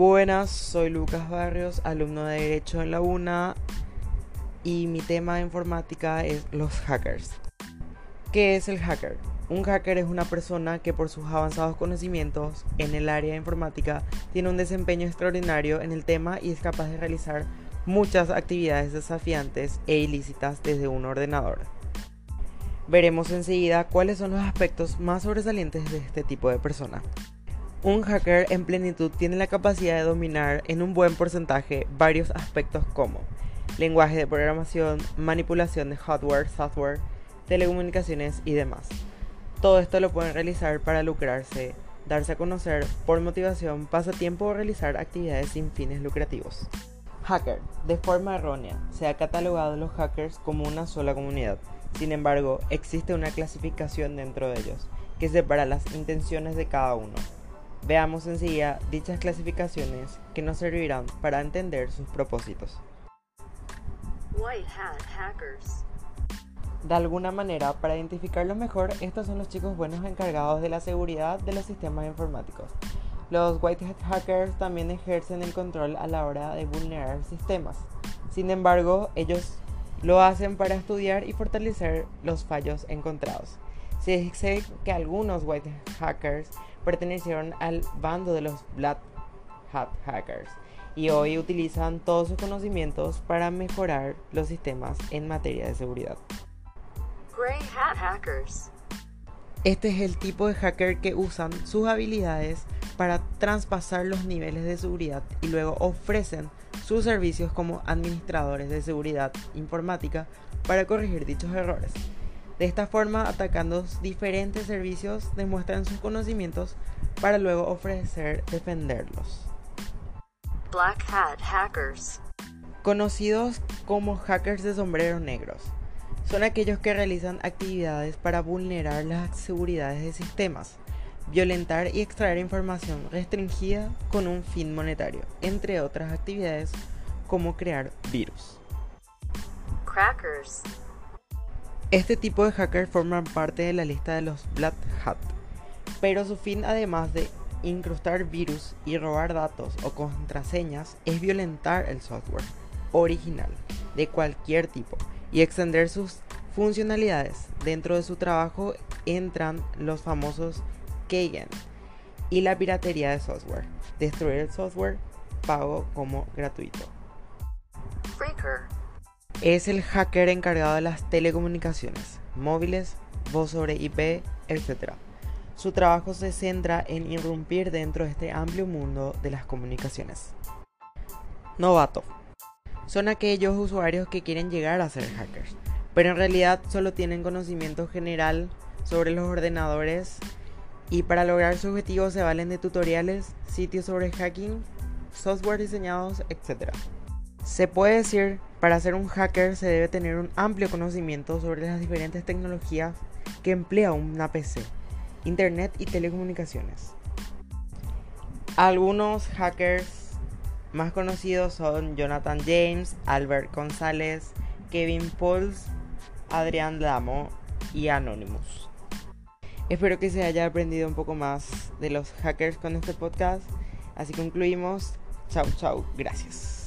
Buenas, soy Lucas Barrios, alumno de Derecho en la UNA y mi tema de informática es los hackers. ¿Qué es el hacker? Un hacker es una persona que por sus avanzados conocimientos en el área de informática tiene un desempeño extraordinario en el tema y es capaz de realizar muchas actividades desafiantes e ilícitas desde un ordenador. Veremos enseguida cuáles son los aspectos más sobresalientes de este tipo de persona. Un hacker en plenitud tiene la capacidad de dominar en un buen porcentaje varios aspectos como lenguaje de programación, manipulación de hardware, software, telecomunicaciones y demás. Todo esto lo pueden realizar para lucrarse, darse a conocer por motivación, pasatiempo o realizar actividades sin fines lucrativos. Hacker. De forma errónea, se ha catalogado a los hackers como una sola comunidad. Sin embargo, existe una clasificación dentro de ellos, que separa las intenciones de cada uno. Veamos enseguida dichas clasificaciones que nos servirán para entender sus propósitos. White Hat Hackers. De alguna manera, para identificarlos mejor, estos son los chicos buenos encargados de la seguridad de los sistemas informáticos. Los White Hat Hackers también ejercen el control a la hora de vulnerar sistemas. Sin embargo, ellos lo hacen para estudiar y fortalecer los fallos encontrados. Se dice que algunos White Hackers pertenecieron al bando de los Black Hat Hackers y hoy utilizan todos sus conocimientos para mejorar los sistemas en materia de seguridad. Gray Hat Hackers. Este es el tipo de hacker que usan sus habilidades para traspasar los niveles de seguridad y luego ofrecen sus servicios como administradores de seguridad informática para corregir dichos errores. De esta forma, atacando diferentes servicios, demuestran sus conocimientos para luego ofrecer defenderlos. Black Hat Hackers. Conocidos como hackers de sombreros negros son aquellos que realizan actividades para vulnerar las seguridades de sistemas, violentar y extraer información restringida con un fin monetario, entre otras actividades como crear virus. Crackers. Este tipo de hackers forman parte de la lista de los Black Hat, pero su fin además de incrustar virus y robar datos o contraseñas es violentar el software original de cualquier tipo y extender sus funcionalidades. Dentro de su trabajo entran los famosos Kagan y la piratería de software, destruir el software pago como gratuito. Freaker. Es el hacker encargado de las telecomunicaciones, móviles, voz sobre IP, etc. Su trabajo se centra en irrumpir dentro de este amplio mundo de las comunicaciones. Novato son aquellos usuarios que quieren llegar a ser hackers, pero en realidad solo tienen conocimiento general sobre los ordenadores y para lograr su objetivo se valen de tutoriales, sitios sobre hacking, software diseñados, etc. Se puede decir, para ser un hacker se debe tener un amplio conocimiento sobre las diferentes tecnologías que emplea una PC, Internet y telecomunicaciones. Algunos hackers más conocidos son Jonathan James, Albert González, Kevin Pauls, Adrián Damo y Anonymous. Espero que se haya aprendido un poco más de los hackers con este podcast. Así concluimos. Chau, chau. Gracias.